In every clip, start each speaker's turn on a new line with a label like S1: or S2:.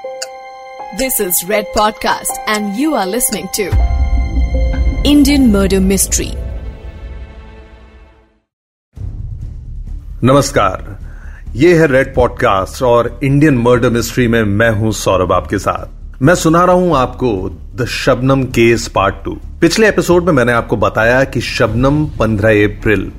S1: This is Red Podcast, and you are listening to Indian Murder Mystery.
S2: नमस्कार। ये है red podcast और Indian murder mystery में मैं हूँ सौरभ आपके साथ। मैं सुना रहा हूँ आपको the Shabnam case part two पिछले एपिसोड में मैंने आपको बताया कि शबनम 15 अप्रैल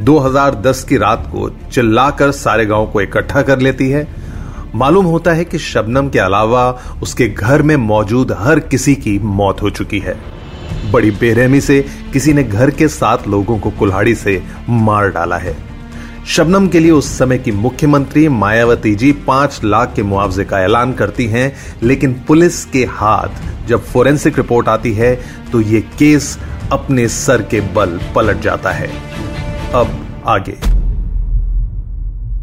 S2: 2010 की रात को चिल्लाकर सारे गाँव को इकट्ठा कर लेती है। मालूम होता है कि शबनम के अलावा उसके घर में मौजूद हर किसी की मौत हो चुकी है। बड़ी बेरहमी से किसी ने घर के सात लोगों को कुल्हाड़ी से मार डाला है। शबनम के लिए उस समय की मुख्यमंत्री मायावती जी पाँच लाख के मुआवजे का ऐलान करती हैं, लेकिन पुलिस के हाथ जब फोरेंसिक रिपोर्ट आती है तो ये केस अपने सर के बल पलट जाता है। अब आगे।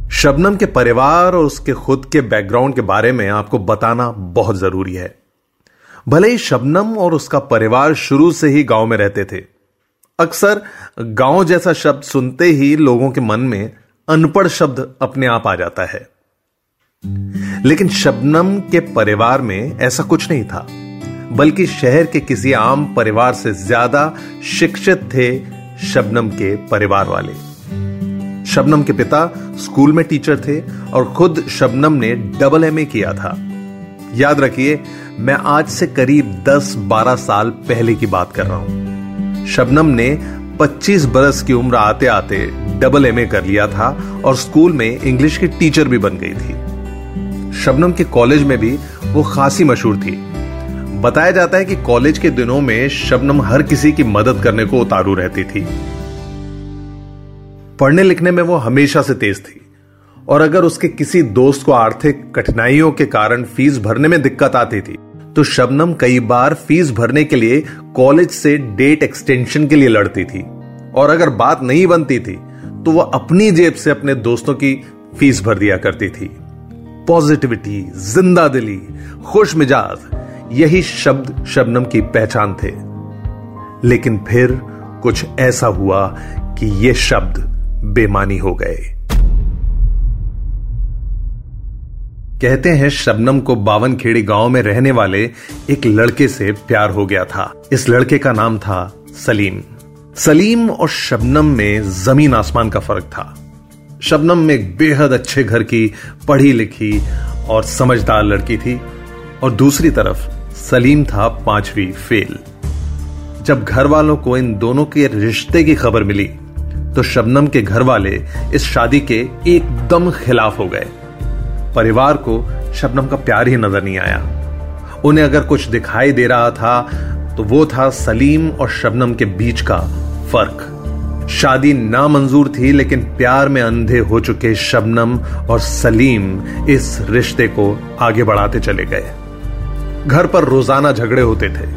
S2: शबनम के परिवार और उसके खुद के बैकग्राउंड के बारे में आपको बताना बहुत ज़रूरी है। भले ही शबनम और उसका परिवार शुरू से ही गाँव में रहते थे, अक्सर गाँव जैसा शब्द सुनते ही लोगों के मन में अनपढ़ शब्द अपने आप आ जाता है। लेकिन शबनम के परिवार में ऐसा कुछ नहीं था, बल्कि शहर के किसी आम परिवार से ज़्यादा शिक्षित थे शबनम के परिवार वाले। शबनम के पिता स्कूल में टीचर थे और खुद शबनम ने डबल एमए किया था। याद रखिए, मैं आज से करीब 10-12 साल पहले की बात कर रहा हूँ। शबनम ने 25 बरस की उम्र आते आते डबल एमए कर लिया था और स्कूल में इंग्लिश की टीचर भी बन गई थी। शबनम के कॉलेज में भी वो खासी मशहूर थी। बताया जाता है कि कॉलेज के दिनों में शबनम हर किसी की मदद करने को उतारू रहती थी। पढ़ने लिखने में वो हमेशा से तेज थी। और अगर उसके किसी दोस्त को आर्थिक कठिनाइयों के कारण फ़ीस भरने में दिक्कत आती थी तो शबनम कई बार फ़ीस भरने के लिए कॉलेज से डेट एक्सटेंशन के लिए लड़ती थी। और अगर बात नहीं बनती थी तो वह अपनी जेब से अपने दोस्तों की फ़ीस भर दिया करती थी। पॉजिटिविटी, ज़िंदा दिली, खुश मिजाज, यही शब्द शबनम की पहचान थे। लेकिन फिर कुछ ऐसा हुआ कि यह शब्द बेमानी हो गए। कहते हैं, शबनम को बावन खेड़ी गाँव में रहने वाले एक लड़के से प्यार हो गया था। इस लड़के का नाम था सलीम। सलीम और शबनम में ज़मीन आसमान का फ़र्क था। शबनम में एक बेहद अच्छे घर की पढ़ी लिखी और समझदार लड़की थी और दूसरी तरफ़ सलीम था पांचवी फेल। जब घर वालों को इन दोनों के रिश्ते की खबर मिली तो शबनम के घर वाले इस शादी के एकदम खिलाफ हो गए। परिवार को शबनम का प्यार ही नज़र नहीं आया। उन्हें अगर कुछ दिखाई दे रहा था तो वो था सलीम और शबनम के बीच का फ़र्क। शादी नामंजूर थी, लेकिन प्यार में अंधे हो चुके शबनम और सलीम इस रिश्ते को आगे बढ़ाते चले गए। घर पर रोज़ाना झगड़े होते थे,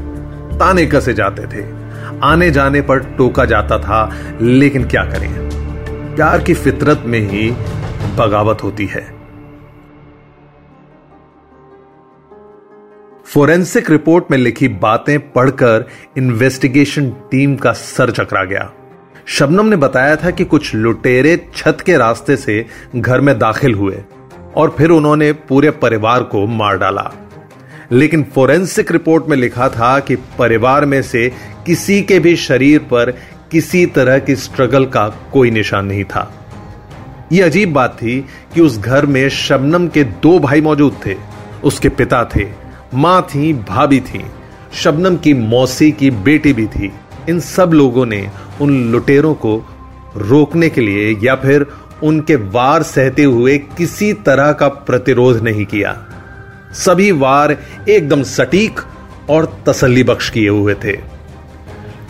S2: ताने कसे जाते थे। आने जाने पर टोका जाता था, लेकिन क्या करें? प्यार की फितरत में ही बगावत होती है। फोरेंसिक रिपोर्ट में लिखी बातें पढ़कर इन्वेस्टिगेशन टीम का सर चकरा गया। शबनम ने बताया था कि कुछ लुटेरे छत के रास्ते से घर में दाखिल हुए और फिर उन्होंने पूरे परिवार को मार डाला। लेकिन फोरेंसिक रिपोर्ट में लिखा था कि परिवार में से किसी के भी शरीर पर किसी तरह की स्ट्रगल का कोई निशान नहीं था। यह अजीब बात थी कि उस घर में शबनम के दो भाई मौजूद थे। उसके पिता थे, माँ थी, भाभी थी। शबनम की मौसी की बेटी भी थी। इन सब लोगों ने उन लुटेरों को रोकने के लिए या फिर उनके वार सहते हुए किसी तरह का प्रतिरोध नहीं किया। सभी वार एकदम सटीक और तसल्ली बख्श किए हुए थे।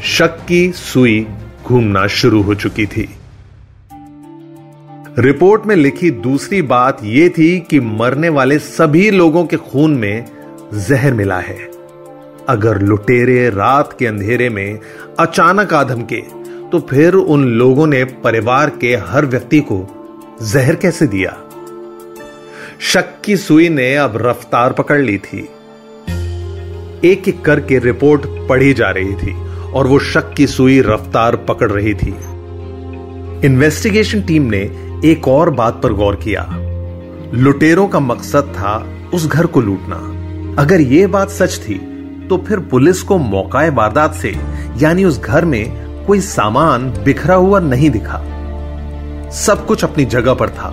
S2: शक की सुई घूमना शुरू हो चुकी थी। रिपोर्ट में लिखी दूसरी बात यह थी कि मरने वाले सभी लोगों के खून में जहर मिला है। अगर लुटेरे रात के अंधेरे में अचानक आधम के तो फिर उन लोगों ने परिवार के हर व्यक्ति को जहर कैसे दिया? शक की सुई ने अब रफ्तार पकड़ ली थी। एक एक करके रिपोर्ट पढ़ी जा रही थी। और वो शक की सुई रफ्तार पकड़ रही थी। इन्वेस्टिगेशन टीम ने एक और बात पर गौर किया। लुटेरों का मकसद था उस घर को लूटना। अगर यह बात सच थी तो फिर पुलिस को मौकाए वारदात से, यानी उस घर में कोई सामान बिखरा हुआ नहीं दिखा। सब कुछ अपनी जगह पर था।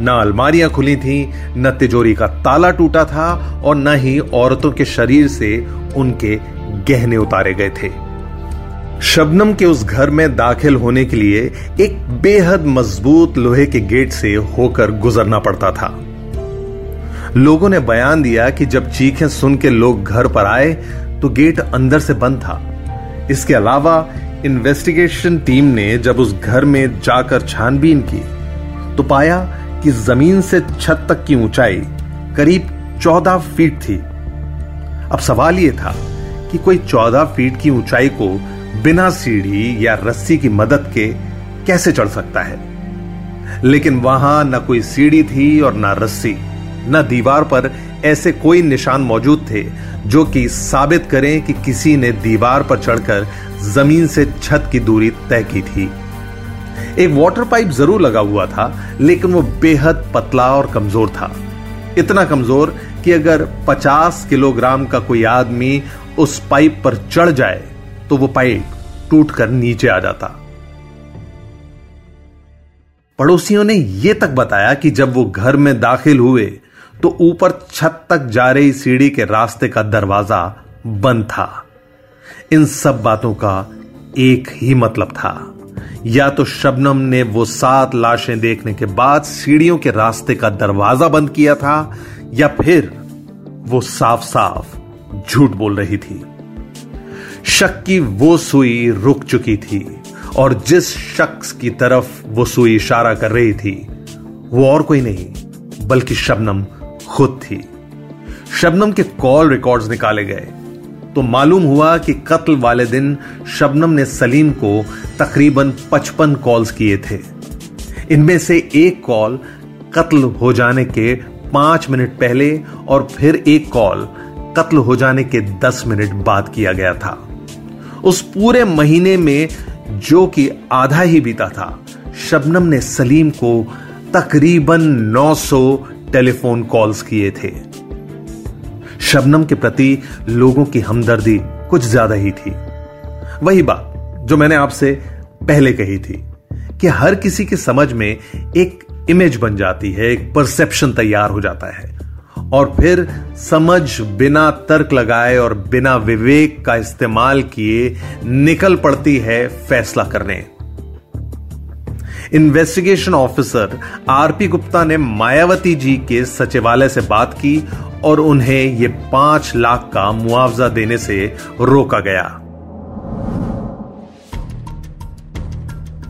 S2: न अलमारियाँ खुली थी, न तिजोरी का ताला टूटा था, और न ही औरतों के शरीर से उनके गहने उतारे गए थे। शबनम के उस घर में दाखिल होने के लिए एक बेहद मज़बूत लोहे के गेट से होकर गुजरना पड़ता था। लोगों ने बयान दिया कि जब चीखें सुन के लोग घर पर आए तो गेट अंदर से बंद था। इसके अलावा इन्वेस्टिगेशन टीम ने जब उस घर में जाकर छानबीन की तो पाया कि ज़मीन से छत तक की ऊंचाई करीब चौदह फीट थी। अब सवाल यह था कि कोई चौदह फीट की ऊंचाई को बिना सीढ़ी या रस्सी की मदद के कैसे चढ़ सकता है? लेकिन वहाँ न कोई सीढ़ी थी और न रस्सी, न दीवार पर ऐसे कोई निशान मौजूद थे जो कि साबित करें कि किसी ने दीवार पर चढ़कर ज़मीन से छत की दूरी तय की थी। एक वाटर पाइप ज़रूर लगा हुआ था, लेकिन वो बेहद पतला और कमज़ोर था। इतना कमज़ोर कि अगर 50 किलोग्राम का कोई आदमी उस पाइप पर चढ़ जाए तो वो पाइप टूटकर नीचे आ जाता। पड़ोसियों ने यह तक बताया कि जब वो घर में दाखिल हुए तो ऊपर छत तक जा रही सीढ़ी के रास्ते का दरवाज़ा बंद था। इन सब बातों का एक ही मतलब था। या तो शबनम ने वो सात लाशें देखने के बाद सीढ़ियों के रास्ते का दरवाज़ा बंद किया था, या फिर वो साफ़ साफ़ झूठ बोल रही थी। शक की वो सुई रुक चुकी थी और जिस शख्स की तरफ़ वो सुई इशारा कर रही थी, वो और कोई नहीं, बल्कि शबनम खुद थी। शबनम के कॉल रिकॉर्ड्स निकाले गए। तो मालूम हुआ कि कत्ल वाले दिन शबनम ने सलीम को तकरीबन 55 कॉल्स किए थे। इनमें से एक कॉल कत्ल हो जाने के पाँच मिनट पहले और फिर एक कॉल कत्ल हो जाने के दस मिनट बाद किया गया था। उस पूरे महीने में जो कि आधा ही बीता था, शबनम ने सलीम को तकरीबन 900 टेलीफोन कॉल्स किए थे। शबनम के प्रति लोगों की हमदर्दी कुछ ज़्यादा ही थी। वही बात जो मैंने आपसे पहले कही थी कि हर किसी की समझ में एक इमेज बन जाती है, एक परसेप्शन तैयार हो जाता है। और फिर समझ बिना तर्क लगाए और बिना विवेक का इस्तेमाल किए निकल पड़ती है फैसला करने। इन्वेस्टिगेशन ऑफिसर आरपी गुप्ता ने मायावती जी के सचिवालय से बात की और उन्हें यह पाँच लाख का मुआवजा देने से रोका गया।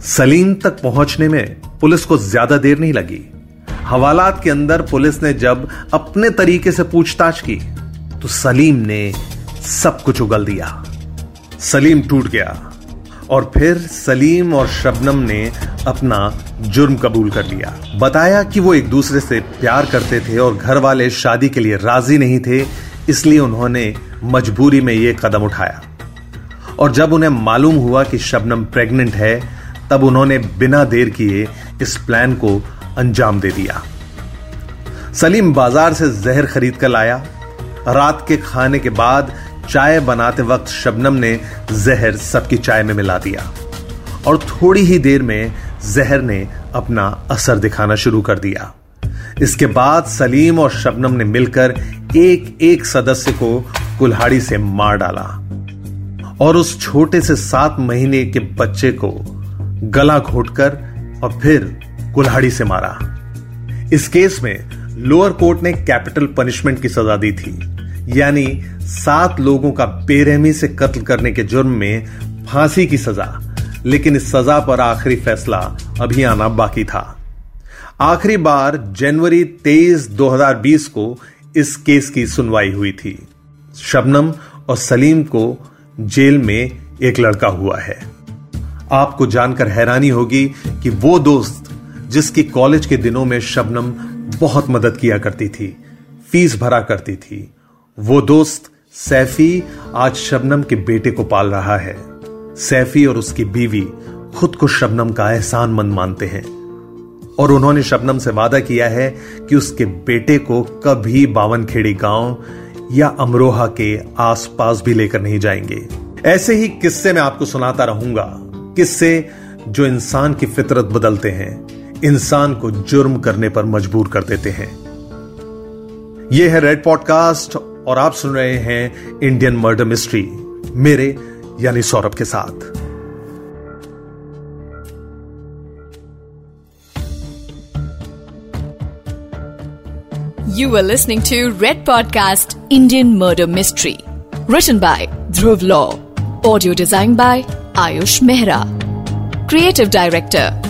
S2: सलीम तक पहुँचने में पुलिस को ज़्यादा देर नहीं लगी। हवालात के अंदर पुलिस ने जब अपने तरीके से पूछताछ की तो सलीम ने सब कुछ उगल दिया। सलीम टूट गया और फिर सलीम और शबनम ने अपना जुर्म कबूल कर लिया। बताया कि वो एक दूसरे से प्यार करते थे और घर वाले शादी के लिए राज़ी नहीं थे, इसलिए उन्होंने मजबूरी में ये कदम उठाया। और जब उन्हें मालूम हुआ कि शबनम प्रेग्नेंट है, तब उन्होंने बिना देर किए इस प्लान को अंजाम दे दिया। सलीम बाज़ार से जहर खरीद कर लाया। रात के खाने के बाद चाय बनाते वक्त शबनम ने जहर सबकी चाय में मिला दिया। और थोड़ी ही देर में जहर ने अपना असर दिखाना शुरू कर दिया। इसके बाद सलीम और शबनम ने मिलकर एक एक सदस्य को कुल्हाड़ी से मार डाला। और उस छोटे से सात महीने के बच्चे को गला घोटकर और फिर कुल्हाड़ी से मारा। इस केस में लोअर कोर्ट ने कैपिटल पनिशमेंट की सजा दी थी। यानी सात लोगों का बेरहमी से कत्ल करने के जुर्म में फांसी की सजा। लेकिन इस सजा पर आखिरी फैसला अभी आना बाकी था। आखिरी बार जनवरी 23 2020 को इस केस की सुनवाई हुई थी। शबनम और सलीम को जेल में एक लड़का हुआ है। आपको जानकर हैरानी होगी कि वो दोस्त जिसकी कॉलेज के दिनों में शबनम बहुत मदद किया करती थी, फ़ीस भरा करती थी। वो दोस्त सैफी आज शबनम के बेटे को पाल रहा है। सैफी और उसकी बीवी खुद को शबनम का एहसान मंद मानते हैं। और उन्होंने शबनम से वादा किया है कि उसके बेटे को कभी बावनखेड़ी गाँव या अमरोहा के आसपास भी लेकर नहीं जाएँगे। ऐसे ही किस्से मैं आपको सुनाता रहूँगा। किस्से जो इंसान की फितरत बदलते हैं। इंसान को जुर्म करने पर मजबूर कर देते हैं। यह है रेड पॉडकास्ट और आप सुन रहे हैं इंडियन मर्डर मिस्ट्री मेरे यानी सौरभ के साथ।
S1: You are listening to Red podcast Indian murder mystery written by Dhruv law audio design by Ayush Mehra creative director